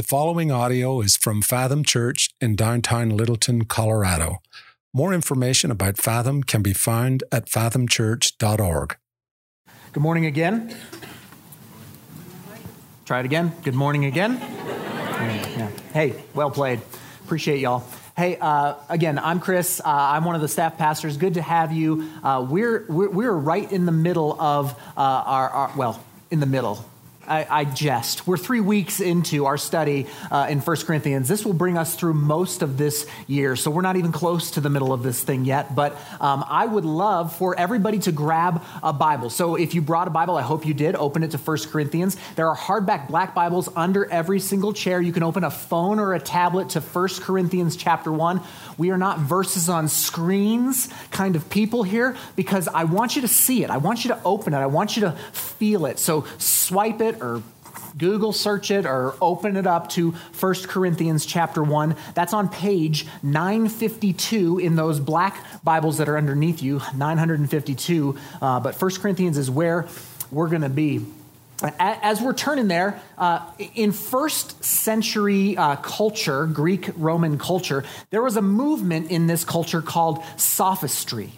The following audio is from Fathom Church in downtown Littleton, Colorado. More information about Fathom can be found at fathomchurch.org. Good morning again. Try it again. Good morning again. Hey, well played. Appreciate y'all. Hey, uh, again, I'm Chris. Uh, I'm one of the staff pastors. Good to have you. Uh, we're, we're, we're right in the middle of uh, our, our, well, in the middle. I, I, jest. We're three weeks into our study uh, in 1 Corinthians. This will bring us through most of this year, so we're not even close to the middle of this thing yet. But um, I would love for everybody to grab a Bible. So if you brought a Bible, I hope you did, open it to 1 Corinthians. There are hardback black Bibles under every single chair. You can open a phone or a tablet to 1 Corinthians chapter 1. We are not verses on screens kind of people here because I want you to see it. I want you to open it. I want you to feel it. So swipe it or Google search it or open it up to 1 Corinthians chapter 1. That's on page 952 in those black Bibles that are underneath you, 952. Uh, but 1 Corinthians is where we're going to be. As we're turning there, uh, in first century uh, culture, Greek Roman culture, there was a movement in this culture called sophistry.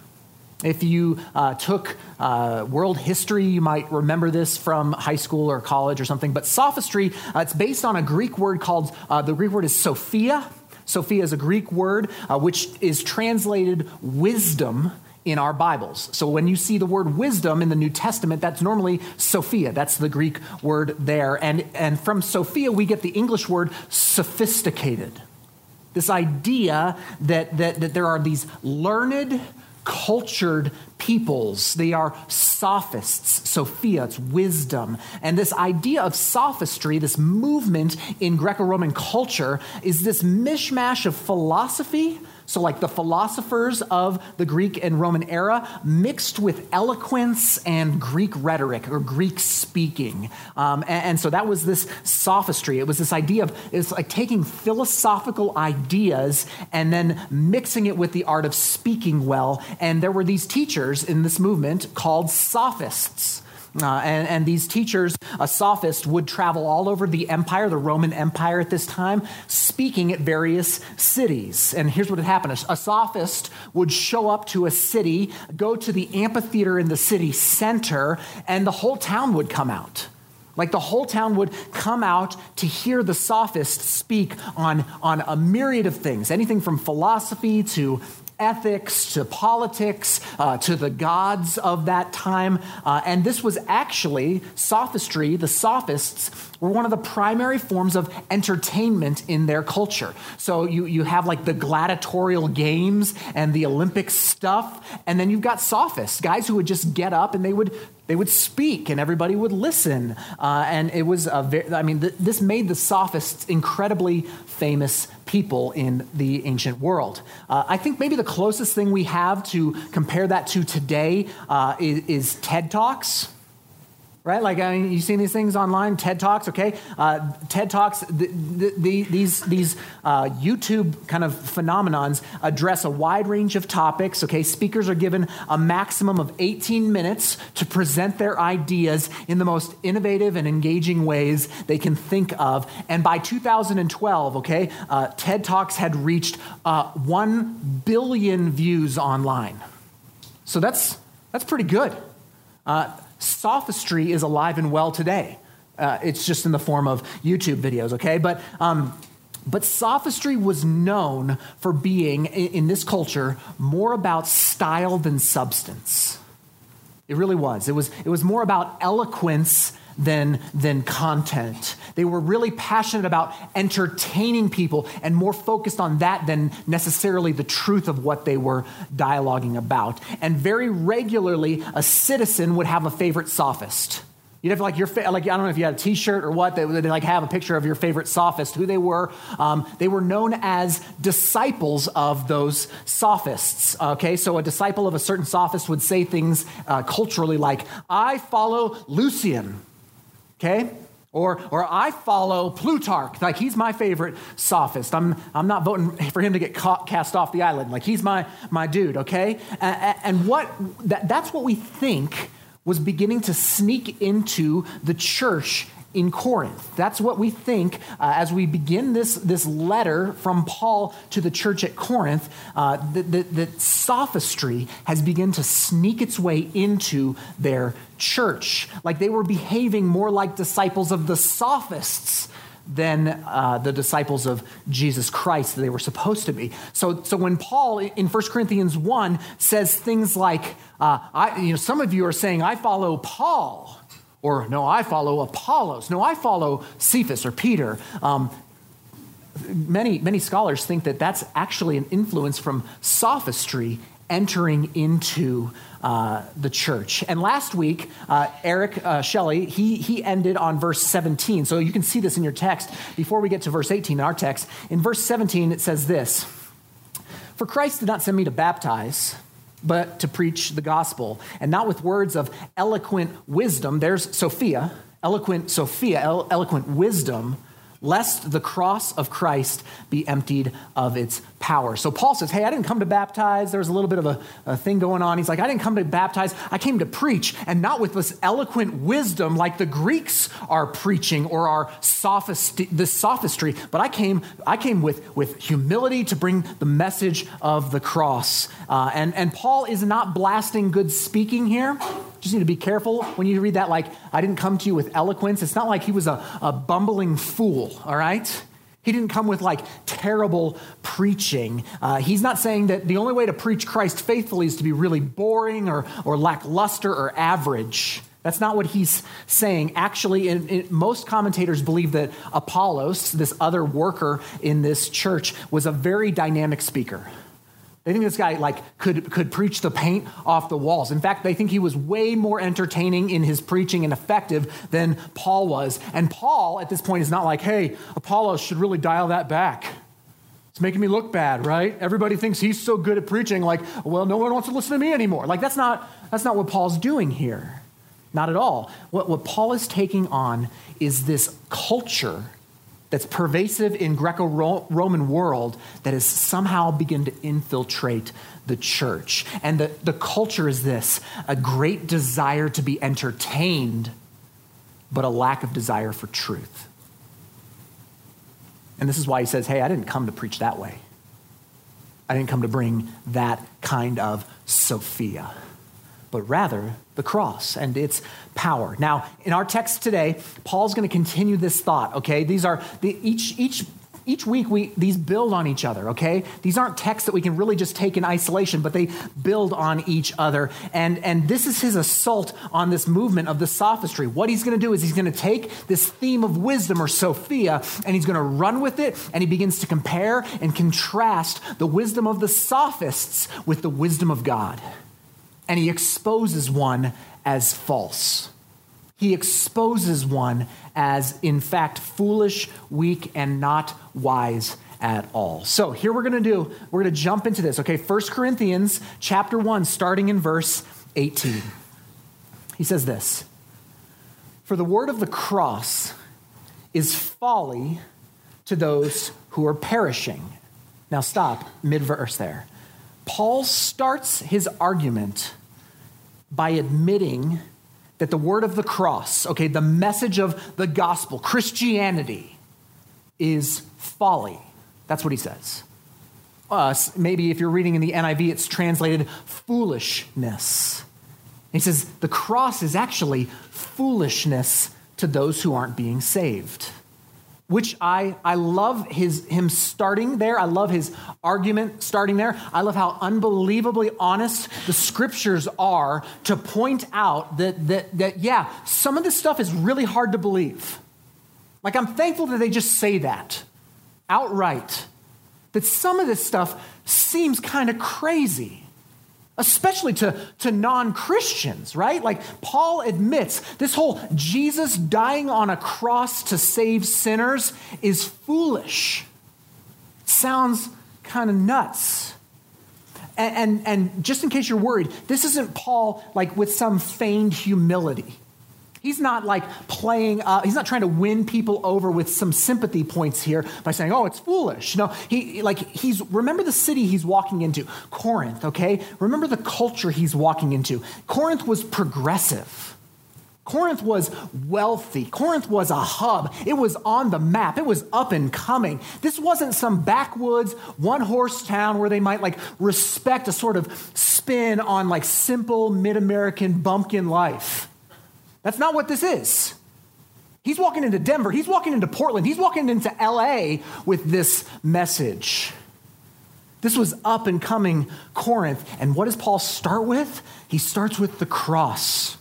If you uh, took uh, world history, you might remember this from high school or college or something. But sophistry, uh, it's based on a Greek word called, uh, the Greek word is Sophia. Sophia is a Greek word uh, which is translated wisdom in our Bibles. So when you see the word wisdom in the New Testament, that's normally Sophia. That's the Greek word there. And, and from Sophia, we get the English word sophisticated. This idea that, that, that there are these learned, cultured peoples. They are sophists. Sophia, it's wisdom. And this idea of sophistry, this movement in Greco Roman culture, is this mishmash of philosophy so, like the philosophers of the Greek and Roman era, mixed with eloquence and Greek rhetoric or Greek speaking. Um, and, and, so that was this sophistry. It was this idea of it's like taking philosophical ideas and then mixing it with the art of speaking well. And there were these teachers in this movement called sophists. Uh, and, and, these teachers, a sophist, would travel all over the empire, the Roman Empire at this time, speaking at various cities. And here's what had happened a, a sophist would show up to a city, go to the amphitheater in the city center, and the whole town would come out. Like the whole town would come out to hear the sophist speak on, on a myriad of things, anything from philosophy to ethics to politics uh, to the gods of that time. Uh, and this was actually sophistry. The sophists were one of the primary forms of entertainment in their culture. So you, you have like the gladiatorial games and the Olympic stuff, and then you've got sophists, guys who would just get up and they would they would speak and everybody would listen. Uh, and it was, a very, I mean, th- this made the sophists incredibly famous people in the ancient world. Uh, I think maybe the closest thing we have to compare that to today uh, is, is TED Talks right? Like I mean, you've seen these things online, TED Talks, okay? Uh, TED Talks, the, the, the, these, these uh, YouTube kind of phenomenons address a wide range of topics, okay? Speakers are given a maximum of 18 minutes to present their ideas in the most innovative and engaging ways they can think of. And by 2012, okay, uh, TED Talks had reached uh, 1 billion views online. So that's, that's pretty good. Sophistry is alive and well today. Uh, it's just in the form of YouTube videos, okay? But, um, but sophistry was known for being, in, in this culture, more about style than substance. It really was. It was, it was more about eloquence than, than content. They were really passionate about entertaining people and more focused on that than necessarily the truth of what they were dialoguing about. And very regularly, a citizen would have a favorite sophist. You'd have like your like I don't know if you had a T-shirt or what. They would like have a picture of your favorite sophist, who they were. Um, they were known as disciples of those sophists. Okay, so a disciple of a certain sophist would say things uh, culturally like, "I follow Lucian." Okay? Or, or I follow Plutarch, like he's my favorite sophist. I'm, I'm not voting for him to get caught, cast off the island. Like he's my, my dude, okay? And, and what, that, that's what we think was beginning to sneak into the church in Corinth. That's what we think uh, as we begin this, this letter from Paul to the church at Corinth. Uh, that, sophistry has begun to sneak its way into their church. Like they were behaving more like disciples of the sophists than uh, the disciples of Jesus Christ that they were supposed to be. So, so when Paul in 1 Corinthians 1 says things like, uh, I, you know, some of you are saying, I follow Paul or, no, I follow Apollos. No, I follow Cephas or Peter. Um, many, many scholars think that that's actually an influence from sophistry entering into uh, the church. And last week, uh, Eric uh, Shelley, he, he ended on verse 17. So you can see this in your text. Before we get to verse 18 in our text, in verse 17, it says this For Christ did not send me to baptize but to preach the gospel, and not with words of eloquent wisdom. There's Sophia, eloquent Sophia, eloquent wisdom, lest the cross of Christ be emptied of its power. So Paul says, Hey, I didn't come to baptize. There's a little bit of a, a, thing going on. He's like, I didn't come to baptize. I came to preach, and not with this eloquent wisdom like the Greeks are preaching or are sophist- this sophistry, but I came, I came with, with humility to bring the message of the cross. Uh, and, and Paul is not blasting good speaking here. Just need to be careful when you read that, like, I didn't come to you with eloquence. It's not like he was a, a bumbling fool, all right? He didn't come with like terrible preaching. Uh, he's not saying that the only way to preach Christ faithfully is to be really boring or, or lackluster or average. That's not what he's saying. Actually, in, in, most commentators believe that Apollos, this other worker in this church, was a very dynamic speaker. They think this guy like could, could preach the paint off the walls. In fact, they think he was way more entertaining in his preaching and effective than Paul was. And Paul at this point is not like, hey, Apollos should really dial that back. It's making me look bad, right? Everybody thinks he's so good at preaching, like, well, no one wants to listen to me anymore. Like that's not that's not what Paul's doing here. Not at all. What, what Paul is taking on is this culture that's pervasive in Greco-Roman world that has somehow begun to infiltrate the church. And the, the culture is this, a great desire to be entertained, but a lack of desire for truth. And this is why he says, hey, I didn't come to preach that way. I didn't come to bring that kind of Sophia but rather the cross and its power. Now, in our text today, Paul's going to continue this thought, okay? These are the, each each each week we these build on each other okay these aren't texts that we can really just take in isolation but they build on each other and and this is his assault on this movement of the sophistry what he's going to do is he's going to take this theme of wisdom or sophia and he's going to run with it and he begins to compare and contrast the wisdom of the sophists with the wisdom of god and he exposes one as false. He exposes one as, in fact, foolish, weak, and not wise at all. So here we're going to do, we're going to jump into this, okay? 1 Corinthians chapter 1, starting in verse 18. He says this For the word of the cross is folly to those who are perishing. Now stop mid verse there. Paul starts his argument by admitting that the word of the cross, okay, the message of the gospel, Christianity, is folly. That's what he says. Uh, Us, maybe if you're reading in the NIV, it's translated foolishness. He says the cross is actually foolishness to those who aren't being saved which I, I love his, him starting there. I love his argument starting there. I love how unbelievably honest the scriptures are to point out that, that, that, yeah, some of this stuff is really hard to believe. Like, I'm thankful that they just say that outright, that some of this stuff seems kind of crazy especially to, to non Christians, right? Like Paul admits this whole Jesus dying on a cross to save sinners is foolish. Sounds kind of nuts. And, and, and just in case you're worried, this isn't Paul like with some feigned humility. He's not like playing, uh, he's not trying to win people over with some sympathy points here by saying, oh, it's foolish. No, he, like, he's, remember the city he's walking into, Corinth, okay? Remember the culture he's walking into. Corinth was progressive. Corinth was wealthy. Corinth was a hub. It was on the map. It was up and coming. This wasn't some backwoods, one horse town where they might like respect a sort of spin on like simple mid American bumpkin life. That's not what this is. He's walking into Denver. He's walking into Portland. He's walking into LA with this message. This was up and coming Corinth. And what does Paul start with? He starts with the cross.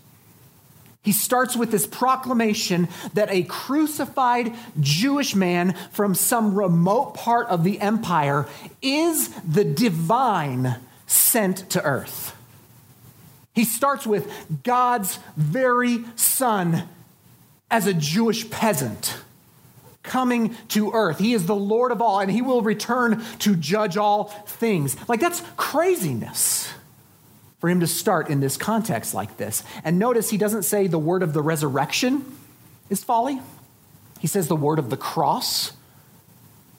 He starts with this proclamation that a crucified Jewish man from some remote part of the empire is the divine sent to earth. He starts with God's very son as a Jewish peasant coming to earth. He is the Lord of all, and he will return to judge all things. Like, that's craziness for him to start in this context like this. And notice he doesn't say the word of the resurrection is folly, he says the word of the cross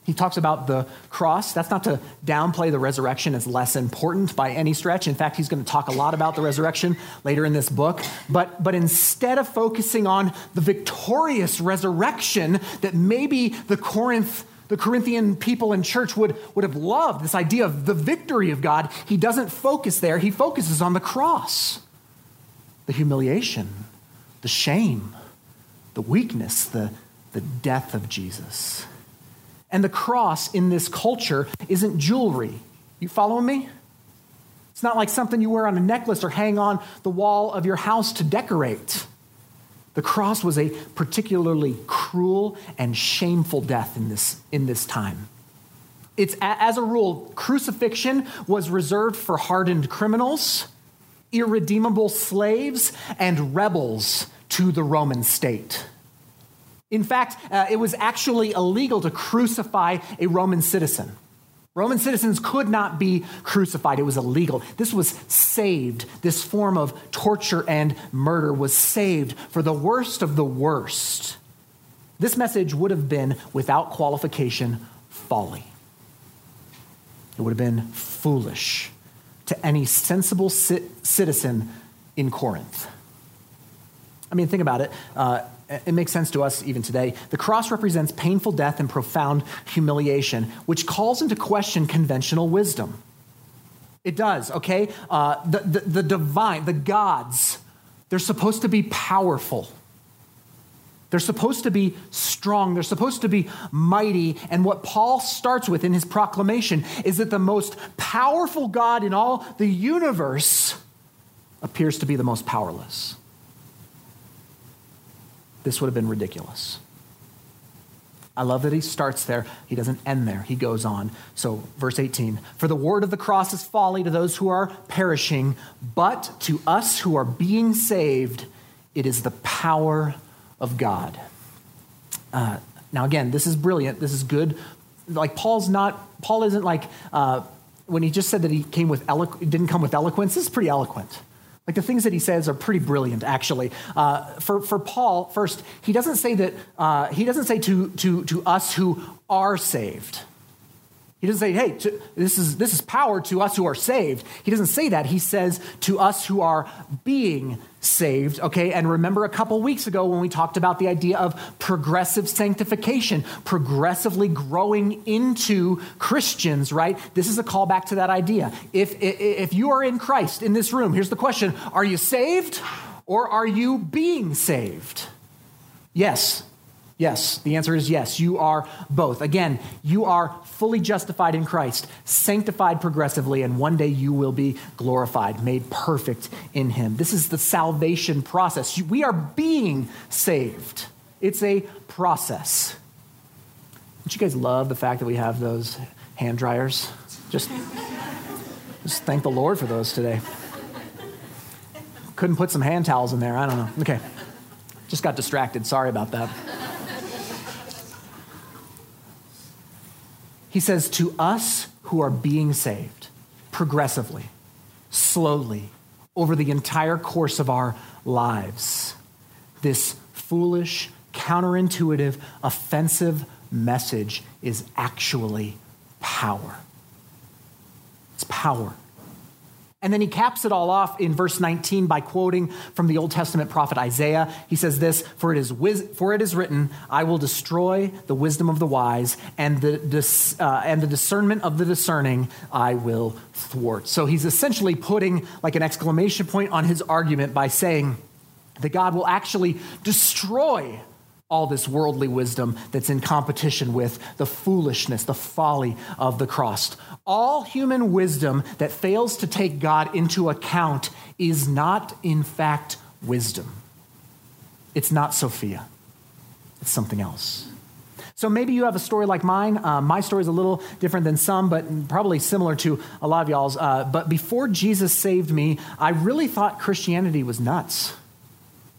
he talks about the cross. That's not to downplay the resurrection as less important by any stretch. In fact, he's going to talk a lot about the resurrection later in this book. But, but instead of focusing on the victorious resurrection that maybe the Corinth the Corinthian people in church would, would have loved, this idea of the victory of God, he doesn't focus there. He focuses on the cross, the humiliation, the shame, the weakness, the, the death of Jesus. And the cross in this culture isn't jewelry. You following me? It's not like something you wear on a necklace or hang on the wall of your house to decorate. The cross was a particularly cruel and shameful death in this, in this time. It's, as a rule, crucifixion was reserved for hardened criminals, irredeemable slaves, and rebels to the Roman state. In fact, uh, it was actually illegal to crucify a Roman citizen. Roman citizens could not be crucified. It was illegal. This was saved. This form of torture and murder was saved for the worst of the worst. This message would have been, without qualification, folly. It would have been foolish to any sensible citizen in Corinth. I mean, think about it. Uh, it makes sense to us even today. The cross represents painful death and profound humiliation, which calls into question conventional wisdom. It does, okay? Uh, the, the, the divine, the gods, they're supposed to be powerful. They're supposed to be strong. They're supposed to be mighty. And what Paul starts with in his proclamation is that the most powerful God in all the universe appears to be the most powerless this would have been ridiculous. I love that he starts there. He doesn't end there. He goes on. So, verse 18 For the word of the cross is folly to those who are perishing, but to us who are being saved, it is the power of God. Uh, now, again, this is brilliant. This is good. Like, Paul's not, Paul isn't like, uh, when he just said that he came with elo- didn't come with eloquence, this is pretty eloquent. Like the things that he says are pretty brilliant, actually. Uh, for, for Paul, first, he doesn't say that, uh, he doesn't say to, to, to us who are saved. He doesn't say, hey, to, this, is, this is power to us who are saved. He doesn't say that. He says to us who are being saved, okay? And remember a couple weeks ago when we talked about the idea of progressive sanctification, progressively growing into Christians, right? This is a callback to that idea. If, if you are in Christ in this room, here's the question Are you saved or are you being saved? Yes, Yes, the answer is yes. You are both. Again, you are fully justified in Christ, sanctified progressively, and one day you will be glorified, made perfect in Him. This is the salvation process. We are being saved, it's a process. Don't you guys love the fact that we have those hand dryers? Just, just thank the Lord for those today. Couldn't put some hand towels in there. I don't know. Okay. Just got distracted. Sorry about that. He says, To us who are being saved progressively, slowly, over the entire course of our lives, this foolish, counterintuitive, offensive message is actually power. It's power. And then he caps it all off in verse 19 by quoting from the Old Testament prophet Isaiah. He says this For it is, for it is written, I will destroy the wisdom of the wise, and the, dis, uh, and the discernment of the discerning I will thwart. So he's essentially putting like an exclamation point on his argument by saying that God will actually destroy all this worldly wisdom that's in competition with the foolishness, the folly of the cross. All human wisdom that fails to take God into account is not, in fact, wisdom. It's not Sophia, it's something else. So maybe you have a story like mine. Uh, my story is a little different than some, but probably similar to a lot of y'all's. Uh, but before Jesus saved me, I really thought Christianity was nuts.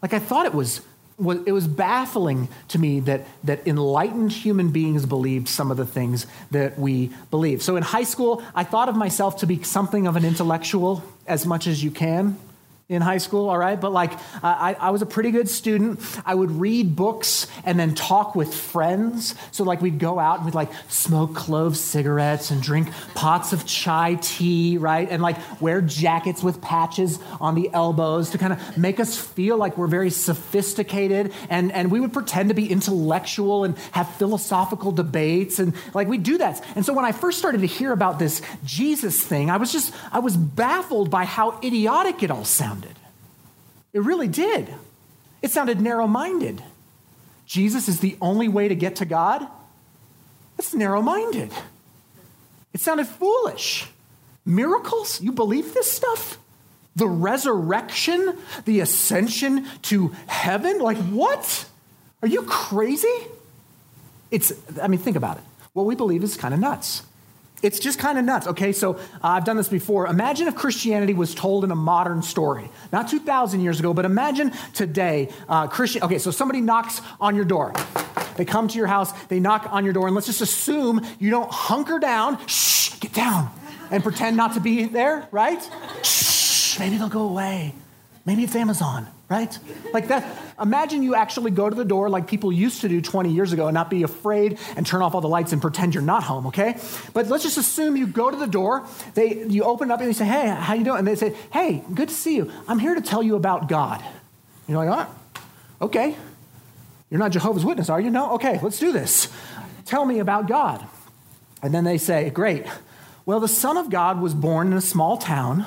Like I thought it was was, it was baffling to me that, that enlightened human beings believed some of the things that we believe. So in high school, I thought of myself to be something of an intellectual as much as you can in high school, all right? But like, I, I was a pretty good student. I would read books and then talk with friends. So, like, we'd go out and we'd like smoke clove cigarettes and drink pots of chai tea, right? And like wear jackets with patches on the elbows to kind of make us feel like we're very sophisticated. And, and we would pretend to be intellectual and have philosophical debates. And like, we do that. And so, when I first started to hear about this Jesus thing, I was just, I was baffled by how idiotic it all sounded sounded. It really did. It sounded narrow minded. Jesus is the only way to get to God? That's narrow minded. It sounded foolish. Miracles? You believe this stuff? The resurrection? The ascension to heaven? Like, what? Are you crazy? It's, I mean, think about it. What we believe is kind of nuts. It's just kind of nuts. Okay, so uh, I've done this before. Imagine if Christianity was told in a modern story, not 2,000 years ago, but imagine today. Uh, Christian. Okay, so somebody knocks on your door. They come to your house, they knock on your door, and let's just assume you don't hunker down, shh, get down, and pretend not to be there, right? Shh, maybe they'll go away. Maybe it's Amazon right? Like that. Imagine you actually go to the door like people used to do 20 years ago and not be afraid and turn off all the lights and pretend you're not home, okay? But let's just assume you go to the door, they, you open up and they say, hey, how you doing? And they say, hey, good to see you. I'm here to tell you about God. You're like, oh, okay. You're not Jehovah's Witness, are you? No? Okay, let's do this. Tell me about God. And then they say, great. Well, the Son of God was born in a small town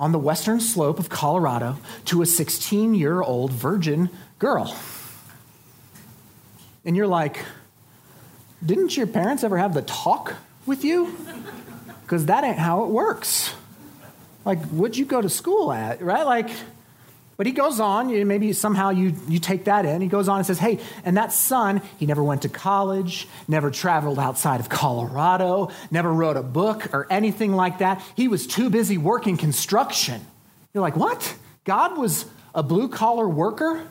on the western slope of Colorado to a 16 year old virgin girl. And you're like, didn't your parents ever have the talk with you? Because that ain't how it works. Like, what'd you go to school at, right? Like, but he goes on, maybe somehow you, you take that in. He goes on and says, Hey, and that son, he never went to college, never traveled outside of Colorado, never wrote a book or anything like that. He was too busy working construction. You're like, What? God was a blue collar worker?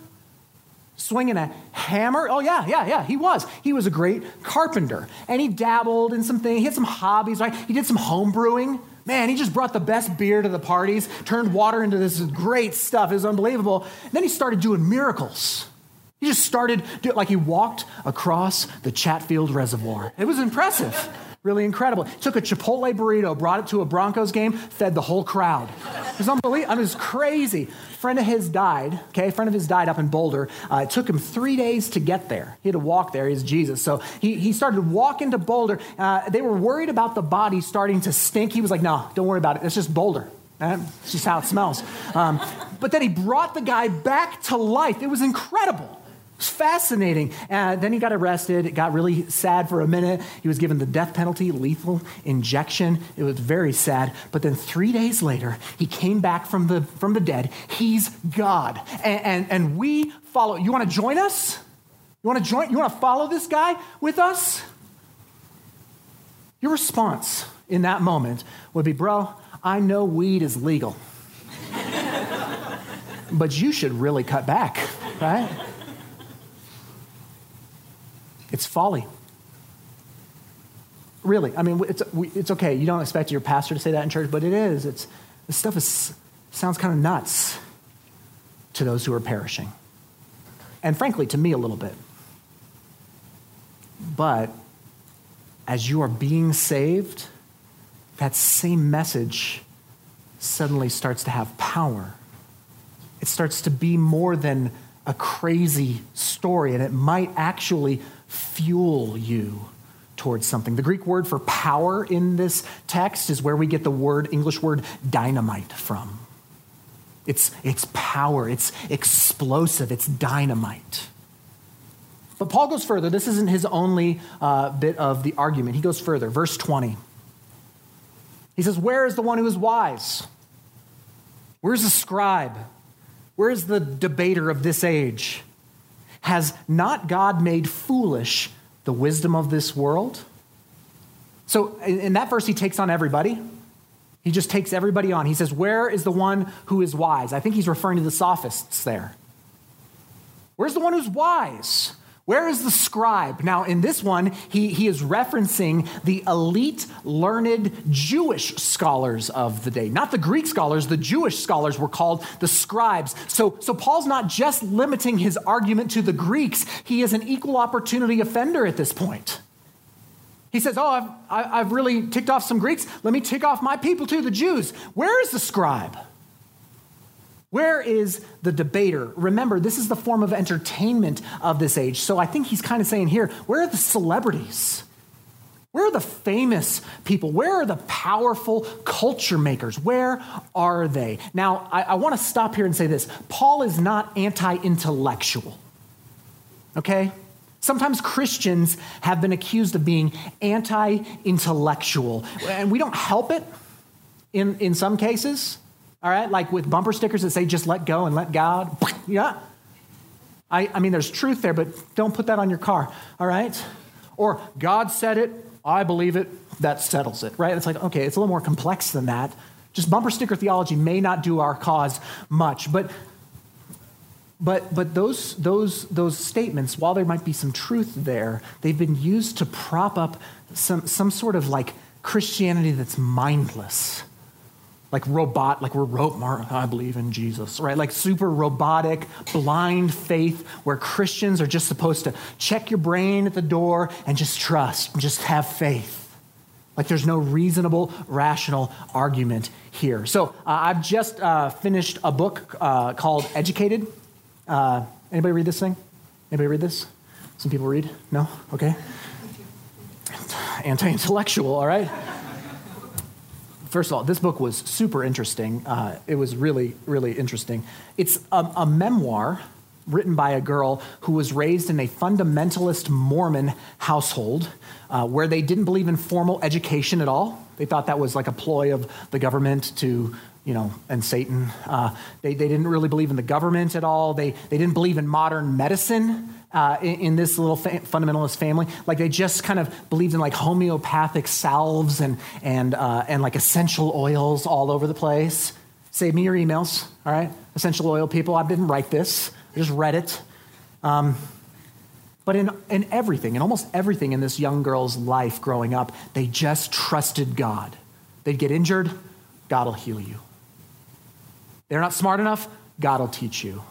Swinging a hammer? Oh, yeah, yeah, yeah, he was. He was a great carpenter. And he dabbled in some things. He had some hobbies, right? He did some home brewing. Man, he just brought the best beer to the parties, turned water into this great stuff. It was unbelievable. And then he started doing miracles. He just started, like he walked across the Chatfield Reservoir. It was impressive. Really incredible. Took a Chipotle burrito, brought it to a Broncos game, fed the whole crowd. It was unbelievable. I mean, it was crazy. Friend of his died, okay? Friend of his died up in Boulder. Uh, it took him three days to get there. He had to walk there. He's Jesus. So he, he started walking to Boulder. Uh, they were worried about the body starting to stink. He was like, no, don't worry about it. It's just Boulder. It's just how it smells. Um, but then he brought the guy back to life. It was incredible. It's fascinating. Uh, then he got arrested. It got really sad for a minute. He was given the death penalty, lethal injection. It was very sad. But then three days later, he came back from the, from the dead. He's God. And, and, and we follow. You want to join us? You want to join? You want to follow this guy with us? Your response in that moment would be, bro, I know weed is legal. but you should really cut back, right? It's folly. Really, I mean, it's, it's okay. You don't expect your pastor to say that in church, but it is. It's, this stuff is, sounds kind of nuts to those who are perishing. And frankly, to me, a little bit. But as you are being saved, that same message suddenly starts to have power. It starts to be more than a crazy story, and it might actually fuel you towards something. The Greek word for power in this text is where we get the word, English word dynamite from. It's, it's power, it's explosive, it's dynamite. But Paul goes further. This isn't his only uh, bit of the argument. He goes further. Verse 20. He says, Where is the one who is wise? Where's the scribe? Where's the debater of this age? Has not God made foolish the wisdom of this world? So in that verse, he takes on everybody. He just takes everybody on. He says, Where is the one who is wise? I think he's referring to the sophists there. Where's the one who's wise? Where is the scribe? Now, in this one, he, he is referencing the elite, learned Jewish scholars of the day. Not the Greek scholars, the Jewish scholars were called the scribes. So, so Paul's not just limiting his argument to the Greeks, he is an equal opportunity offender at this point. He says, Oh, I've, I've really ticked off some Greeks. Let me tick off my people too, the Jews. Where is the scribe? Where is the debater? Remember, this is the form of entertainment of this age. So I think he's kind of saying here where are the celebrities? Where are the famous people? Where are the powerful culture makers? Where are they? Now, I, I want to stop here and say this Paul is not anti intellectual. Okay? Sometimes Christians have been accused of being anti intellectual, and we don't help it in, in some cases. All right, like with bumper stickers that say just let go and let God. Yeah. I, I mean, there's truth there, but don't put that on your car. All right? Or God said it, I believe it, that settles it, right? It's like, okay, it's a little more complex than that. Just bumper sticker theology may not do our cause much, but but but those those those statements, while there might be some truth there, they've been used to prop up some some sort of like Christianity that's mindless like robot, like we're ro- I believe in Jesus, right? Like super robotic, blind faith where Christians are just supposed to check your brain at the door and just trust, and just have faith. Like there's no reasonable, rational argument here. So uh, I've just uh, finished a book uh, called Educated. Uh, anybody read this thing? Anybody read this? Some people read? No? Okay. Anti intellectual, all right? First of all, this book was super interesting. Uh, it was really, really interesting. It's a, a, memoir written by a girl who was raised in a fundamentalist Mormon household uh, where they didn't believe in formal education at all. They thought that was like a ploy of the government to you know, and Satan. Uh, they, they didn't really believe in the government at all. They, they didn't believe in modern medicine uh, in, in, this little fa- fundamentalist family. Like they just kind of believed in like homeopathic salves and, and, uh, and like essential oils all over the place. Save me your emails, all right? Essential oil people. I didn't write this, I just read it. Um, but in, in everything, in almost everything in this young girl's life growing up, they just trusted God. They'd get injured, God will heal you. They're not smart enough, God will teach you.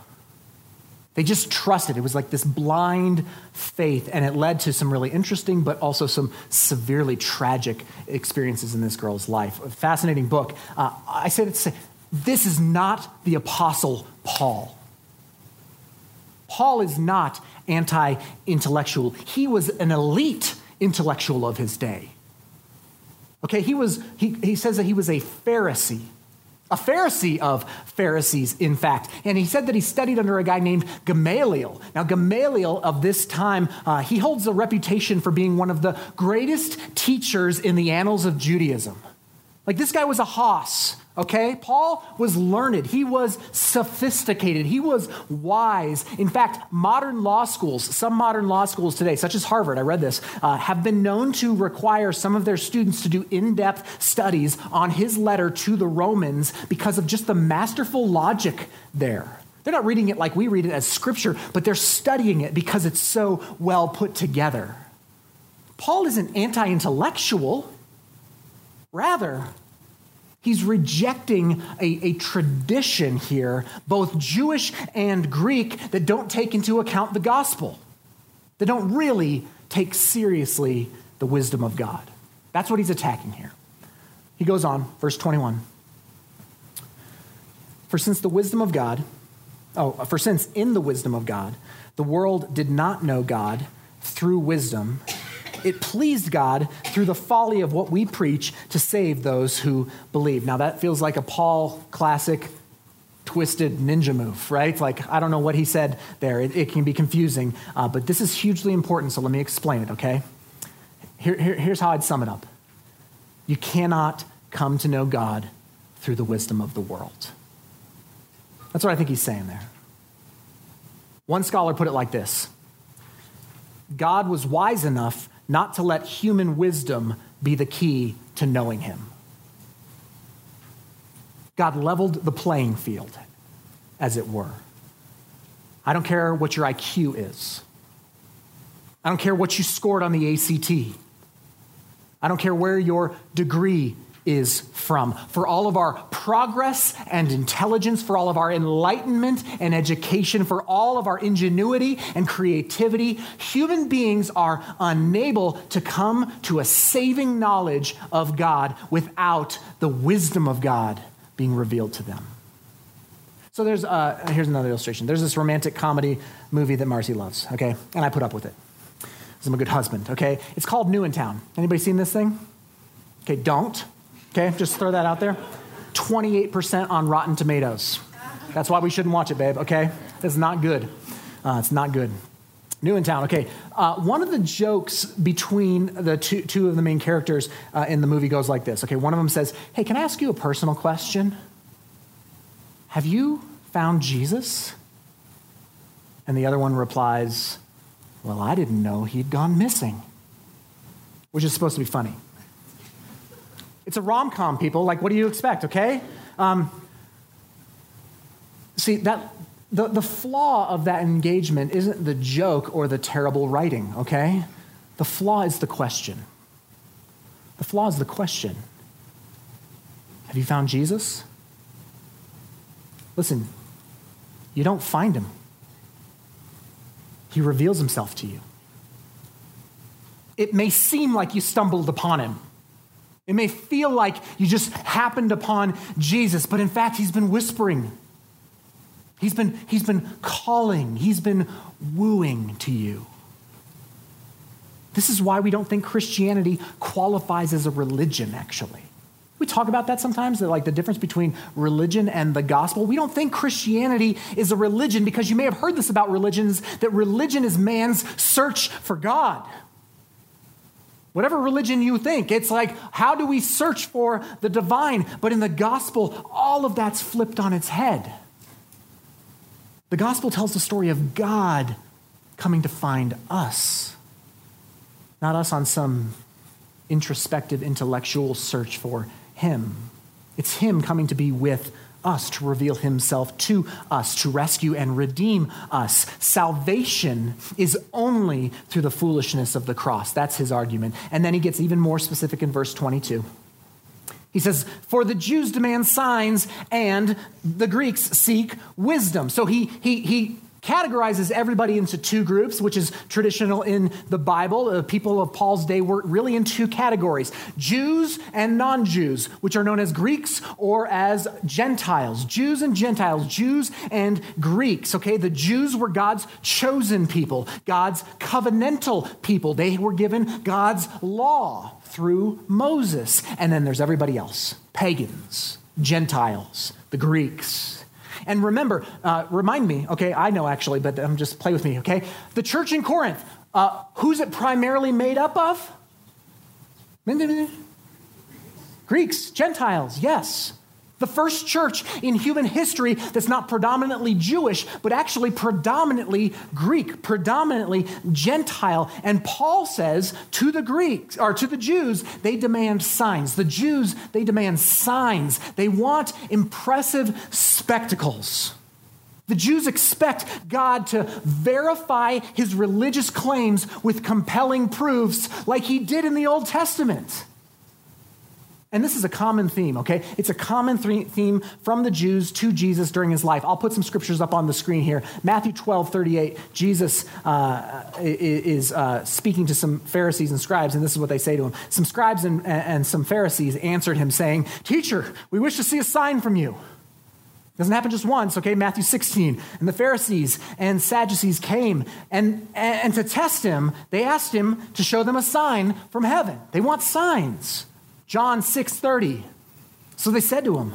They just trusted. It was like this blind faith, and it led to some really interesting, but also some severely tragic experiences in this girl's life. A fascinating book. Uh, I said this is not the Apostle Paul. Paul is not anti intellectual, he was an elite intellectual of his day. Okay, he was, he, he says that he was a Pharisee a Pharisee of Pharisees, in fact. And he said that he studied under a guy named Gamaliel. Now, Gamaliel of this time, uh, he holds a reputation for being one of the greatest teachers in the annals of Judaism. Like, this guy was a hoss okay? Paul was learned, he was sophisticated, he was wise. In fact, modern law schools, some modern law schools today, such as Harvard, I read this, uh, have been known to require some of their students to do in depth studies on his letter to the Romans because of just the masterful logic there. They're not reading it like we read it as scripture, but they're studying it because it's so well put together. Paul isn't anti intellectual. Rather, He's rejecting a, a, tradition here, both Jewish and Greek, that don't take into account the gospel, that don't really take seriously the wisdom of God. That's what he's attacking here. He goes on, verse 21. For since the wisdom of God, oh, for since in the wisdom of God, the world did not know God through wisdom, it pleased God through the folly of what we preach to save those who believe. Now, that feels like a Paul classic twisted ninja move, right? Like, I don't know what he said there. It, it can be confusing, uh, but this is hugely important, so let me explain it, okay? Here, here, here's how I'd sum it up You cannot come to know God through the wisdom of the world. That's what I think he's saying there. One scholar put it like this God was wise enough not to let human wisdom be the key to knowing him. God leveled the playing field, as it were. I don't care what your IQ is. I don't care what you scored on the ACT. I don't care where your degree is from. For all of our progress and intelligence, for all of our enlightenment and education, for all of our ingenuity and creativity, human beings are unable to come to a saving knowledge of God without the wisdom of God being revealed to them. So there's uh, here's another illustration. There's this romantic comedy movie that Marcy loves, okay? And I put up with it. Because I'm a good husband, okay? It's called New in Town. Anybody seen this thing? Okay, don't. Okay, just throw that out there. 28% on Rotten Tomatoes. That's why we shouldn't watch it, babe, okay? It's not good. Uh, it's not good. New in town. Okay. Uh, one of the jokes between the two, two of the main characters uh, in the movie goes like this. Okay. One of them says, Hey, can I ask you a personal question? Have you found Jesus? And the other one replies, Well, I didn't know he'd gone missing, which is supposed to be funny. It's a rom com, people. Like, what do you expect, okay? Um, see, that, the, the flaw of that engagement isn't the joke or the terrible writing, okay? The flaw is the question. The flaw is the question Have you found Jesus? Listen, you don't find him, he reveals himself to you. It may seem like you stumbled upon him. It may feel like you just happened upon Jesus, but in fact, he's been whispering. He's been, he's been calling. He's been wooing to you. This is why we don't think Christianity qualifies as a religion, actually. We talk about that sometimes, that like the difference between religion and the gospel. We don't think Christianity is a religion because you may have heard this about religions that religion is man's search for God. Whatever religion you think, it's like, how do we search for the divine? But in the gospel, all of that's flipped on its head. The gospel tells the story of God coming to find us, not us on some introspective intellectual search for Him. It's Him coming to be with us, to reveal himself to us, to rescue and redeem us. Salvation is only through the foolishness of the cross. That's his argument. And then he gets even more specific in verse 22. He says, For the Jews demand signs and the Greeks seek wisdom. So he, he, he categorizes everybody into two groups, which is traditional in the Bible. The people of Paul's day were really in two categories Jews and non Jews, which are known as Greeks or as Gentiles. Jews and Gentiles, Jews and Greeks. Okay, the Jews were God's chosen people, God's covenantal people. They were given God's law through Moses. And then there's everybody else pagans, Gentiles, the Greeks. And remember, uh, remind me, okay, I know actually, but um, just play with me, okay? The church in Corinth, uh, who's it primarily made up of? Greeks, Gentiles, yes. The first church in human history that's not predominantly Jewish, but actually predominantly Greek, predominantly Gentile. And Paul says to the Greeks, or to the Jews, they demand signs. The Jews, they demand signs. They want impressive spectacles. The Jews expect God to verify his religious claims with compelling proofs like he did in the Old Testament. And this is a common theme, okay? It's a common theme from the Jews to Jesus during his life. I'll put some scriptures up on the screen here. Matthew 12, 38, Jesus uh, is uh, speaking to some Pharisees and scribes, and this is what they say to him. Some scribes and, and some Pharisees answered him, saying, Teacher, we wish to see a sign from you. It Doesn't happen just once, okay? Matthew 16. And the Pharisees and Sadducees came, and, and to test him, they asked him to show them a sign from heaven. They want signs. John 6 30. So they said to him,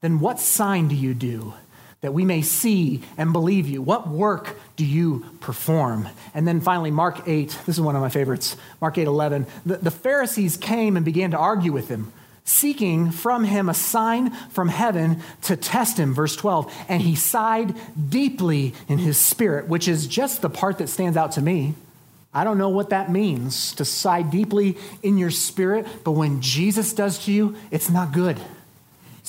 Then what sign do you do? that we may see and believe you. What work do you perform? And then finally, Mark 8, this is one of my favorites. Mark 8 11. The, the Pharisees came and began to argue with him, seeking from him a sign from heaven to test him. Verse 12. And he sighed deeply in his spirit, which is just the part that stands out to me. I don't know what that means to sigh deeply in your spirit, but when Jesus does to you, it's not good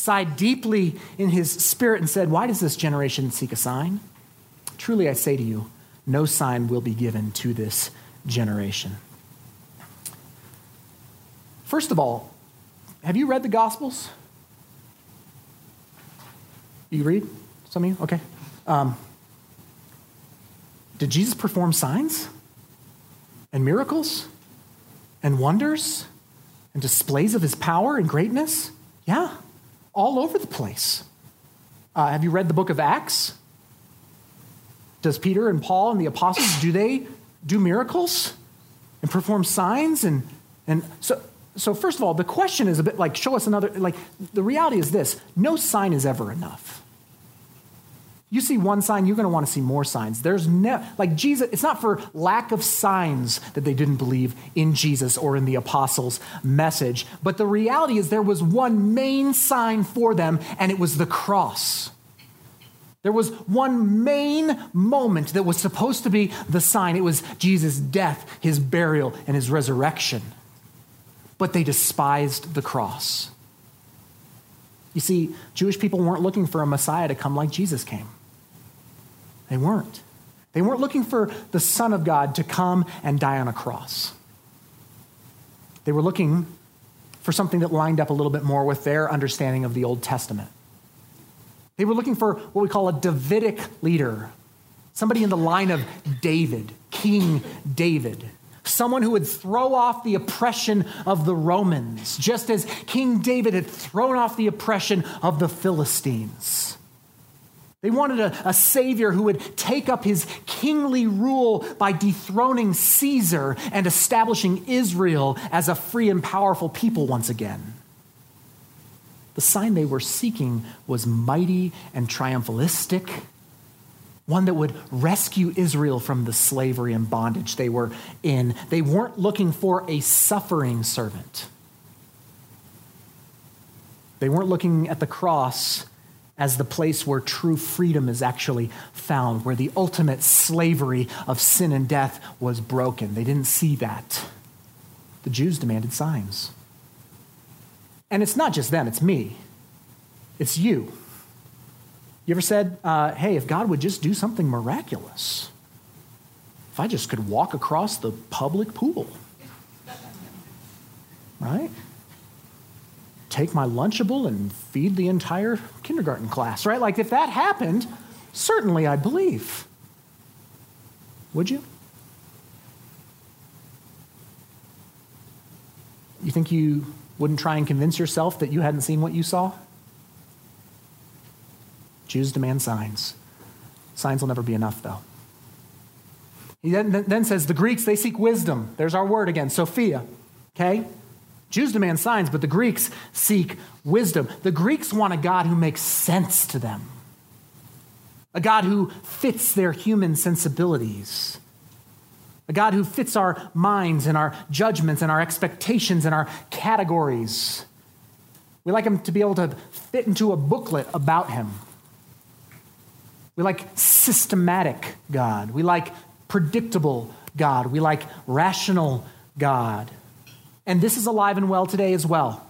sighed deeply in his spirit and said, Why does this generation seek a sign? Truly I say to you, no sign will be given to this generation. First of all, have you read the Gospels? You read? Some of you? Okay. Um, did Jesus perform signs and miracles and wonders and displays of his power and greatness? Yeah all over the place. Uh, have you read the book of Acts? Does Peter and Paul and the apostles do they do miracles and perform signs and and so so first of all the question is a bit like show us another like the reality is this no sign is ever enough you see one sign, you're going to want to see more signs. There's no, like Jesus, it's not for lack of signs that they didn't believe in Jesus or in the apostles' message. But the reality is there was one main sign for them, and it was the cross. There was one main moment that was supposed to be the sign. It was Jesus' death, his burial, and his resurrection. But they despised the cross. You see, Jewish people weren't looking for a Messiah to come like Jesus came. They weren't. They weren't looking for the Son of God to come and die on a cross. They were looking for something that lined up a little bit more with their understanding of the Old Testament. They were looking for what we call a Davidic leader, somebody in the line of David, King David, someone who would throw off the oppression of the Romans, just as King David had thrown off the oppression of the Philistines. They wanted a, a, savior who would take up his kingly rule by dethroning Caesar and establishing Israel as a free and powerful people once again. The sign they were seeking was mighty and triumphalistic, one that would rescue Israel from the slavery and bondage they were in. They weren't looking for a suffering servant. They weren't looking at the cross as the place where true freedom is actually found, where the ultimate slavery of sin and death was broken. They didn't see that. The Jews demanded signs. And it's not just them, it's me, it's you. You ever said, uh, hey, if God would just do something miraculous, if I just could walk across the public pool, right? Take my Lunchable and feed the entire kindergarten class, right? Like, if that happened, certainly I'd believe. Would you? You think you wouldn't try and convince yourself that you hadn't seen what you saw? Jews demand signs. Signs will never be enough, though. He then, then says the Greeks, they seek wisdom. There's our word again, Sophia. Okay? Jews demand signs, but the Greeks seek wisdom. The Greeks want a God who makes sense to them, a God who fits their human sensibilities, a God who fits our minds and our judgments and our expectations and our categories. We like him to be able to fit into a booklet about him. We like systematic God. We like predictable God. We like rational God. And this is alive and well today as well.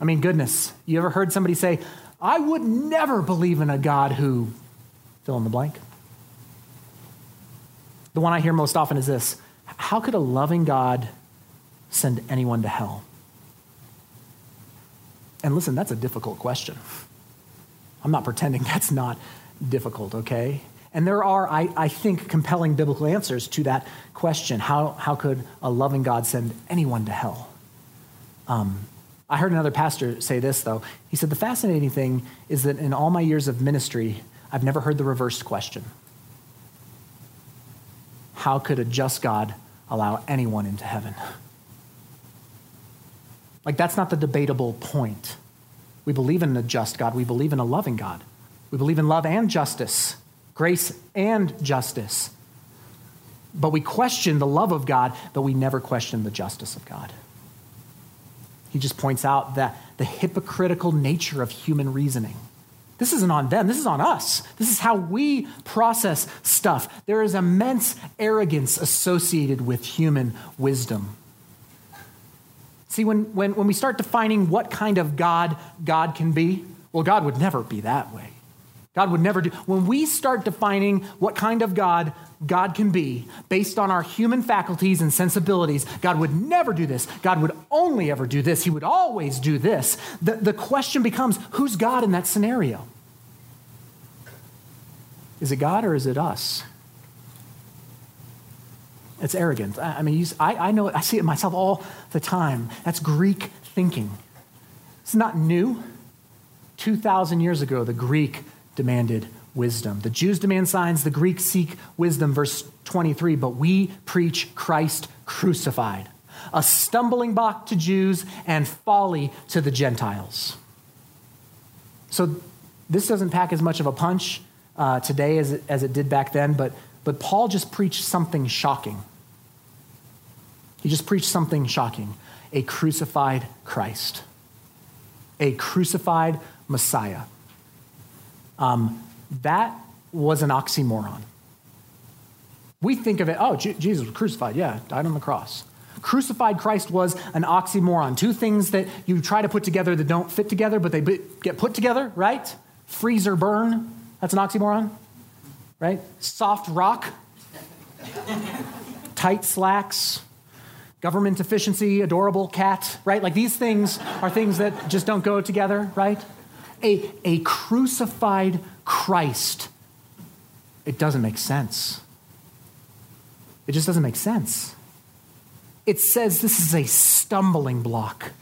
I mean, goodness, you ever heard somebody say, I would never believe in a God who fill in the blank? The one I hear most often is this How could a loving God send anyone to hell? And listen, that's a difficult question. I'm not pretending that's not difficult, okay? And there are, I, I think, compelling biblical answers to that question. How, how could a loving God send anyone to hell? Um, I heard another pastor say this, though. He said, The fascinating thing is that in all my years of ministry, I've never heard the reversed question How could a just God allow anyone into heaven? Like, that's not the debatable point. We believe in a just God, we believe in a loving God. We believe in love and justice, grace and justice. But we question the love of God, but we never question the justice of God. He just points out that the hypocritical nature of human reasoning. This isn't on them, this is on us. This is how we process stuff. There is immense arrogance associated with human wisdom. See, when, when, when we start defining what kind of God God can be, well, God would never be that way. God would never do. When we start defining what kind of God God can be based on our human faculties and sensibilities, God would never do this. God would only ever do this. He would always do this. The, the question becomes who's God in that scenario? Is it God or is it us? It's arrogant. I, I mean, I, I know I see it myself all the time. That's Greek thinking. It's not new. 2,000 years ago, the Greek demanded wisdom. The Jews demand signs, the Greeks seek wisdom. Verse 23 But we preach Christ crucified, a stumbling block to Jews and folly to the Gentiles. So this doesn't pack as much of a punch uh, today as it, as it did back then, but, but Paul just preached something shocking. He just preached something shocking a crucified Christ, a crucified Messiah. Um, that was an oxymoron. We think of it, oh, J- Jesus was crucified. Yeah, died on the cross. Crucified Christ was an oxymoron. Two things that you try to put together that don't fit together, but they get put together, right? Freeze or burn. That's an oxymoron, right? Soft rock. Tight slacks. Government efficiency, adorable cat, right? Like these things are things that just don't go together, right? A, a crucified Christ, it doesn't make sense. It just doesn't make sense. It says this is a stumbling block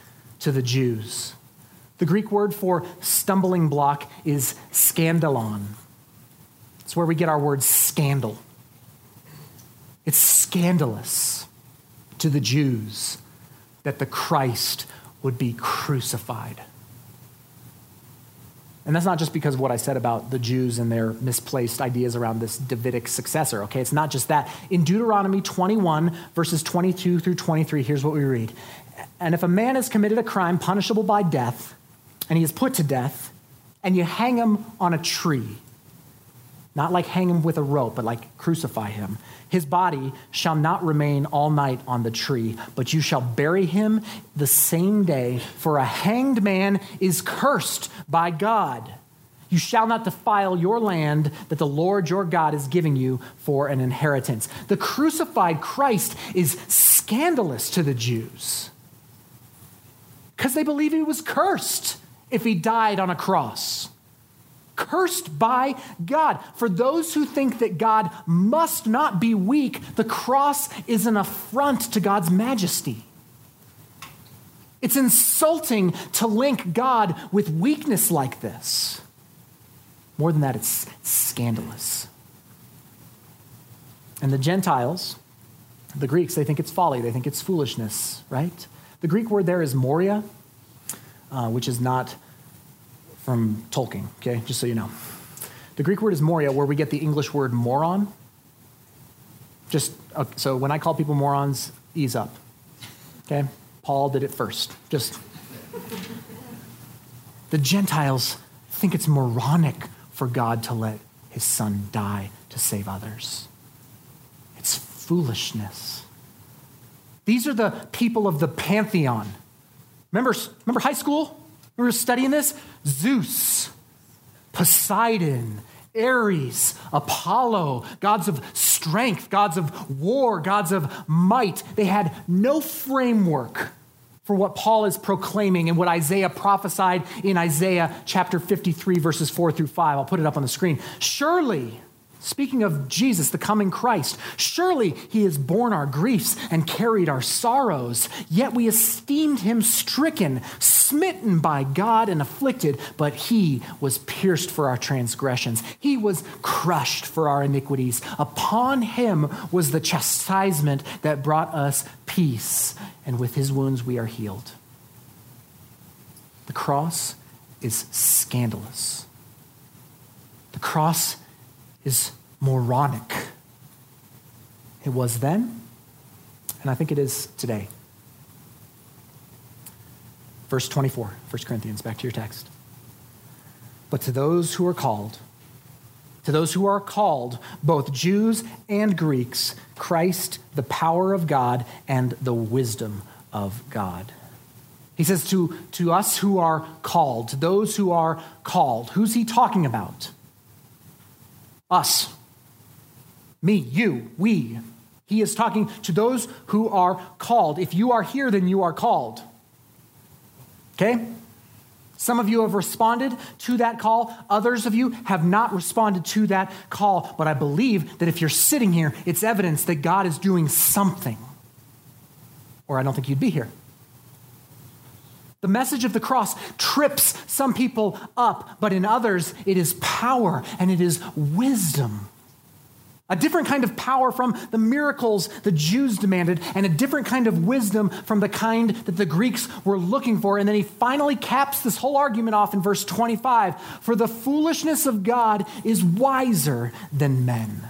to the Jews. The Greek word for stumbling block is scandalon. It's where we get our word scandal. It's scandalous to the Jews that the Christ would be crucified. And that's not just because of what I said about the Jews and their misplaced ideas around this Davidic successor, okay? It's not just that. In Deuteronomy 21, verses 22 through 23, here's what we read And if a man has committed a crime punishable by death, and he is put to death, and you hang him on a tree, not like hang him with a rope, but like crucify him. His body shall not remain all night on the tree, but you shall bury him the same day, for a hanged man is cursed by God. You shall not defile your land that the Lord your God is giving you for an inheritance. The crucified Christ is scandalous to the Jews because they believe he was cursed if he died on a cross cursed by God. For those who think that God must not be weak, the cross is an affront to God's majesty. It's insulting to link God with weakness like this. More than that, it's scandalous. And the Gentiles, the Greeks, they think it's folly, they think it's foolishness, right? The Greek word there is moria, uh, which is not from Tolkien, okay, just so you know. The Greek word is moria, where we get the English word moron. Just uh, so when I call people morons, ease up. Okay? Paul did it first. Just the Gentiles think it's moronic for God to let his son die to save others. It's foolishness. These are the people of the pantheon. Remember, remember high school? We were studying this. Zeus, Poseidon, Ares, Apollo, gods of strength, gods of war, gods of might. They had no framework for what Paul is proclaiming and what Isaiah prophesied in Isaiah chapter 53, verses 4 through 5. I'll put it up on the screen. Surely Speaking of Jesus, the coming Christ, surely he has borne our griefs and carried our sorrows. Yet we esteemed him stricken, smitten by God, and afflicted, but he was pierced for our transgressions. He was crushed for our iniquities. Upon him was the chastisement that brought us peace, and with his wounds we are healed. The cross is scandalous. The cross is moronic. It was then, and I think it is today. Verse 24, 1 Corinthians, back to your text. But to those who are called, to those who are called, both Jews and Greeks, Christ, the power of God and the wisdom of God. He says to, to us who are called, to those who are called, who's he talking about? Us. Me, you, we. He is talking to those who are called. If you are here, then you are called. Okay? Some of you have responded to that call. Others of you have not responded to that call. But I believe that if you're sitting here, it's evidence that God is doing something. Or I don't think you'd be here. The message of the cross trips some people up, but in others, it is power and it is wisdom. A different kind of power from the miracles the Jews demanded, and a different kind of wisdom from the kind that the Greeks were looking for. And then he finally caps this whole argument off in verse 25 For the foolishness of God is wiser than men,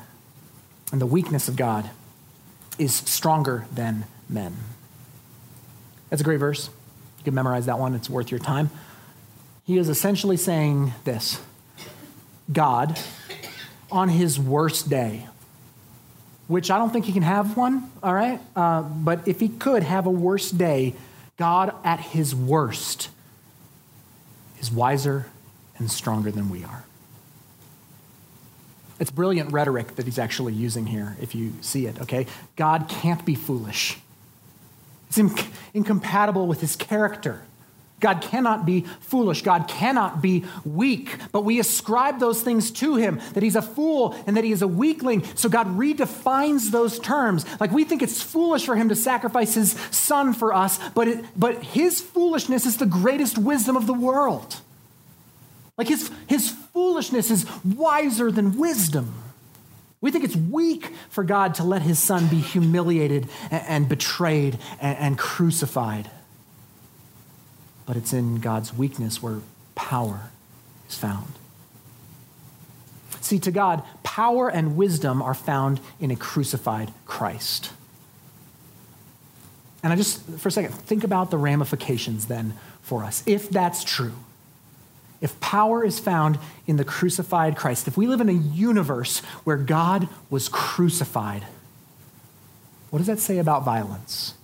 and the weakness of God is stronger than men. That's a great verse. Can memorize that one, it's worth your time. He is essentially saying this God on his worst day, which I don't think he can have one, all right? Uh, but if he could have a worse day, God at his worst is wiser and stronger than we are. It's brilliant rhetoric that he's actually using here, if you see it, okay? God can't be foolish. It's inc- incompatible with his character. God cannot be foolish. God cannot be weak. But we ascribe those things to him that he's a fool and that he is a weakling. So God redefines those terms. Like we think it's foolish for him to sacrifice his son for us, but, it, but his foolishness is the greatest wisdom of the world. Like his, his foolishness is wiser than wisdom. We think it's weak for God to let his son be humiliated and, betrayed and crucified but it's in God's weakness where power is found. See, to God, power and wisdom are found in a crucified Christ. And I just, for a second, think about the ramifications then for us. If that's true, if power is found in the crucified Christ, if we live in a universe where God was crucified, what does that say about violence?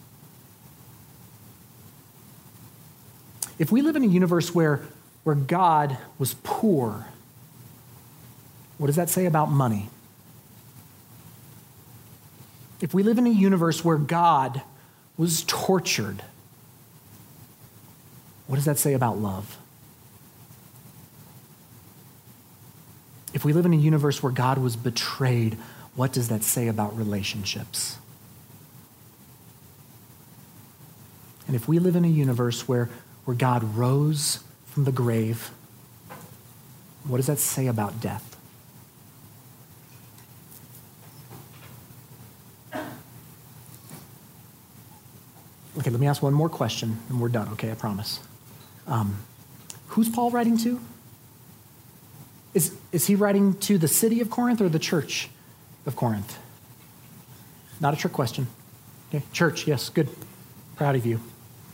If we live in a universe where, where God was poor, what does that say about money? If we live in a universe where God was tortured, what does that say about love? If we live in a universe where God was betrayed, what does that say about relationships? And if we live in a universe where where God rose from the grave, what does that say about death? Okay, let me ask one more question and we're done, okay? I promise. Um, who's Paul writing to? Is, is he writing to the city of Corinth or the church of Corinth? Not a trick question. Okay, church, yes, good. Proud of you.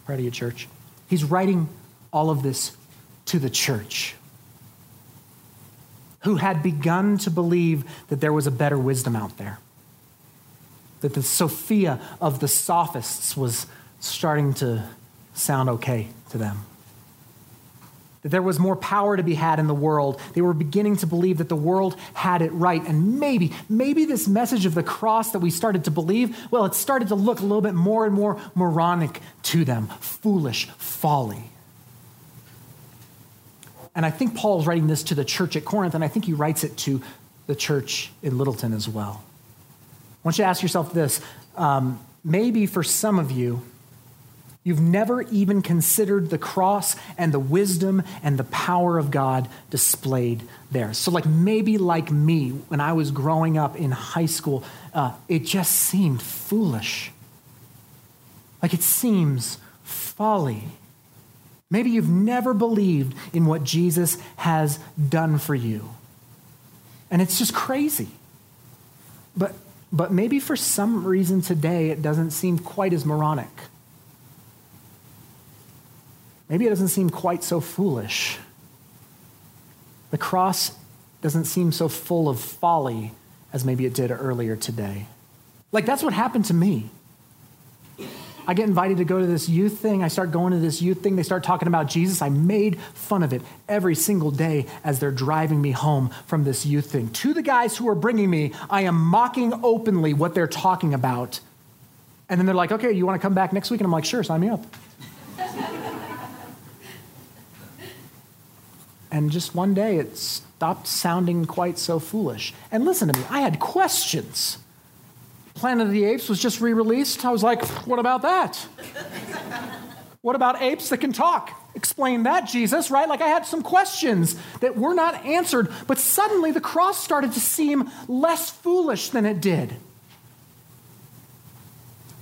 Proud of you, church. He's writing all of this to the church who had begun to believe that there was a better wisdom out there. That the Sophia of the sophists was starting to sound okay to them that there was more power to be had in the world. They were beginning to believe that the world had it right. And maybe, maybe this message of the cross that we started to believe, well, it started to look a little bit more and more moronic to them foolish folly. And I think Paul is writing this to the church at Corinth, and I think he writes it to the church in Littleton as well. I want you to ask yourself this. Um, maybe for some of you, You've never even considered the cross and the wisdom and the power of God displayed there. So, like maybe like me, when I was growing up in high school, uh, it just seemed foolish. Like it seems folly. Maybe you've never believed in what Jesus has done for you. And it's just crazy. But, but maybe for some reason today it doesn't seem quite as moronic. Maybe it doesn't seem quite so foolish. The cross doesn't seem so full of folly as maybe it did earlier today. Like, that's what happened to me. I get invited to go to this youth thing. I start going to this youth thing. They start talking about Jesus. I made fun of it every single day as they're driving me home from this youth thing. To the guys who are bringing me, I am mocking openly what they're talking about. And then they're like, okay, you want to come back next week? And I'm like, sure, sign me up. And just one day it stopped sounding quite so foolish. And listen to me, I had questions. Planet of the Apes was just re released. I was like, what about that? what about apes that can talk? Explain that, Jesus, right? Like I had some questions that were not answered, but suddenly the cross started to seem less foolish than it did.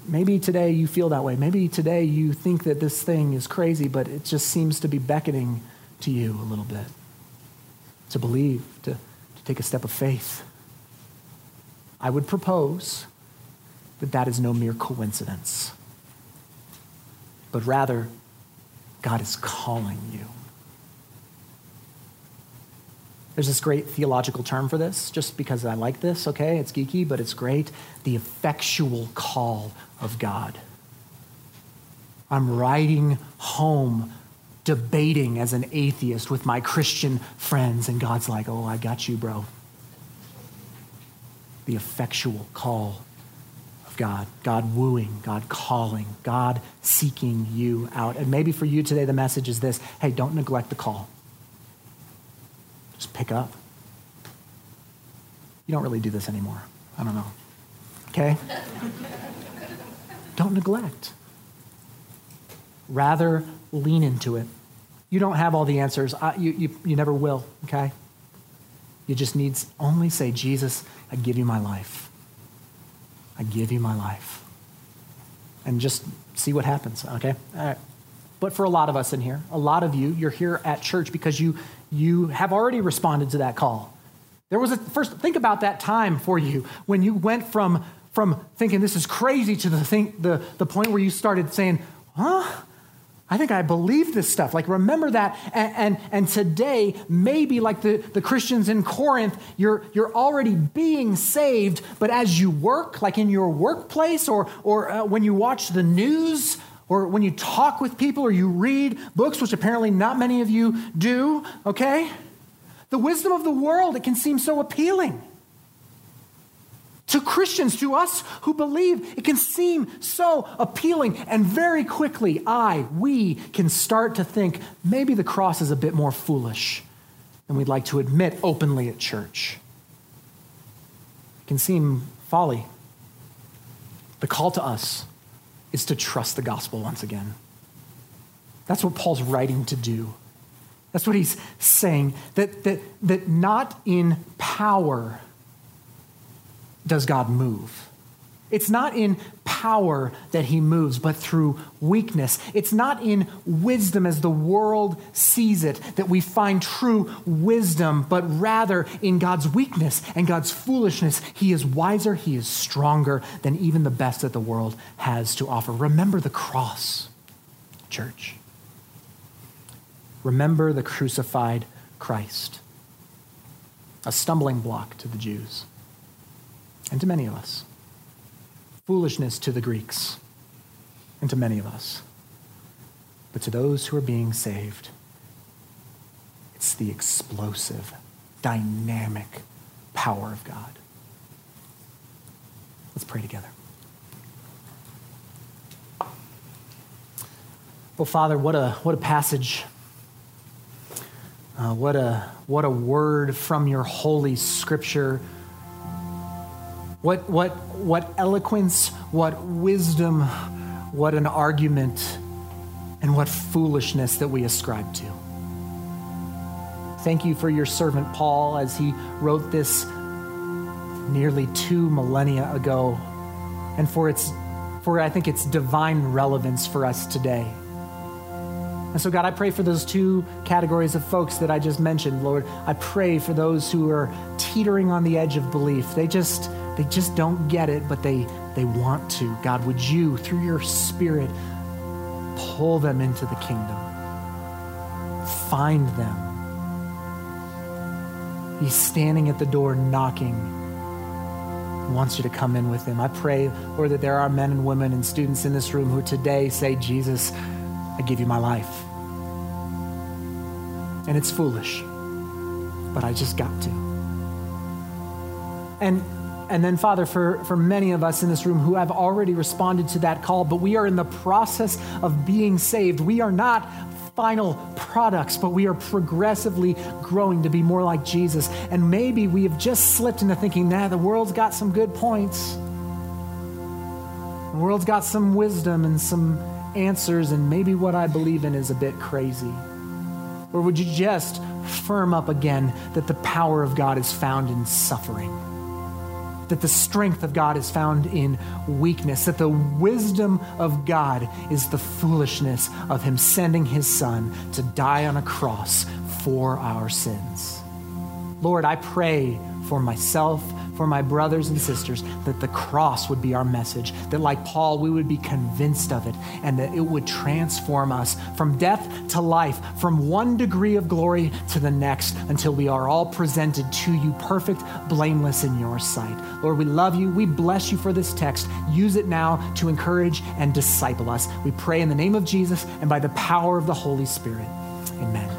Maybe today you feel that way. Maybe today you think that this thing is crazy, but it just seems to be beckoning to you a little bit to believe, to, to take a step of faith. I would propose that that is no mere coincidence, but rather, God is calling you. There's this great theological term for this, just because I like this, okay? It's geeky, but it's great. The effectual call of God. I'm riding home debating as an atheist with my Christian friends, and God's like, oh, I got you, bro. The effectual call of God, God wooing, God calling, God seeking you out. And maybe for you today, the message is this hey, don't neglect the call, just pick up. You don't really do this anymore. I don't know. Okay? don't neglect. Rather, lean into it. You don't have all the answers. I, you, you, you never will, okay? You just need only say, Jesus, I give you my life. I give you my life. And just see what happens, okay? All right. But for a lot of us in here, a lot of you, you're here at church because you, you have already responded to that call. There was a first, think about that time for you when you went from, from thinking this is crazy to the, thing, the, the point where you started saying, huh? I think I believe this stuff. Like, remember that. And, and, and, today, maybe like the, the Christians in Corinth, you're, you're already being saved, but as you work, like in your workplace or, or uh, when you watch the news or when you talk with people or you read books, which apparently not many of you do, okay? The wisdom of the world, it can seem so appealing. To Christians, to us who believe, it can seem so appealing. And very quickly, I, we can start to think maybe the cross is a bit more foolish than we'd like to admit openly at church. It can seem folly. The call to us is to trust the gospel once again. That's what Paul's writing to do. That's what he's saying that, that, that not in power does God move. It's not in power that he moves, but through weakness. It's not in wisdom as the world sees it that we find true wisdom, but rather in God's weakness and God's foolishness. He is wiser, he is stronger than even the best that the world has to offer. Remember the cross, church. Remember the crucified Christ, a stumbling block to the Jews and to many of us. Foolishness to the Greeks and to many of us. But to those who are being saved, it's the explosive, dynamic power of God. Let's pray together. Well, Father, what a, what a passage. Uh, what, a, what a word from your holy scripture. What, what, what eloquence, what wisdom, what an argument, and what foolishness that we ascribe to. Thank you for your servant Paul as he wrote this nearly two millennia ago, and for its, for I think its divine relevance for us today. And so, God, I pray for those two categories of folks that I just mentioned, Lord. I pray for those who are teetering on the edge of belief. They just, they just don't get it, but they, they want to. God, would you, through your Spirit, pull them into the kingdom? Find them. He's standing at the door knocking wants you to come in with him. I pray, Lord, that there are men and women and students in this room who today say, Jesus, I give you my life. And it's foolish, but I just got to. And and then, Father, for, for many of us in this room who have already responded to that call, but we are in the process of being saved. We are not final products, but we are progressively growing to be more like Jesus. And maybe we have just slipped into thinking, nah, the world's got some good points. The world's got some wisdom and some answers, and maybe what I believe in is a bit crazy? Or would you just firm up again that the power of God is found in suffering? That the strength of God is found in weakness, that the wisdom of God is the foolishness of Him sending His Son to die on a cross for our sins. Lord, I pray for myself for my brothers and sisters that the cross would be our message, that like Paul, we would be convinced of it, and that it would transform us from death to life, from one degree of glory to the next, until we are all presented to you perfect, blameless in your sight. Lord, we love you. We bless you for this text. Use it now to encourage and disciple us. We pray in the name of Jesus and by the power of the Holy Spirit. Amen.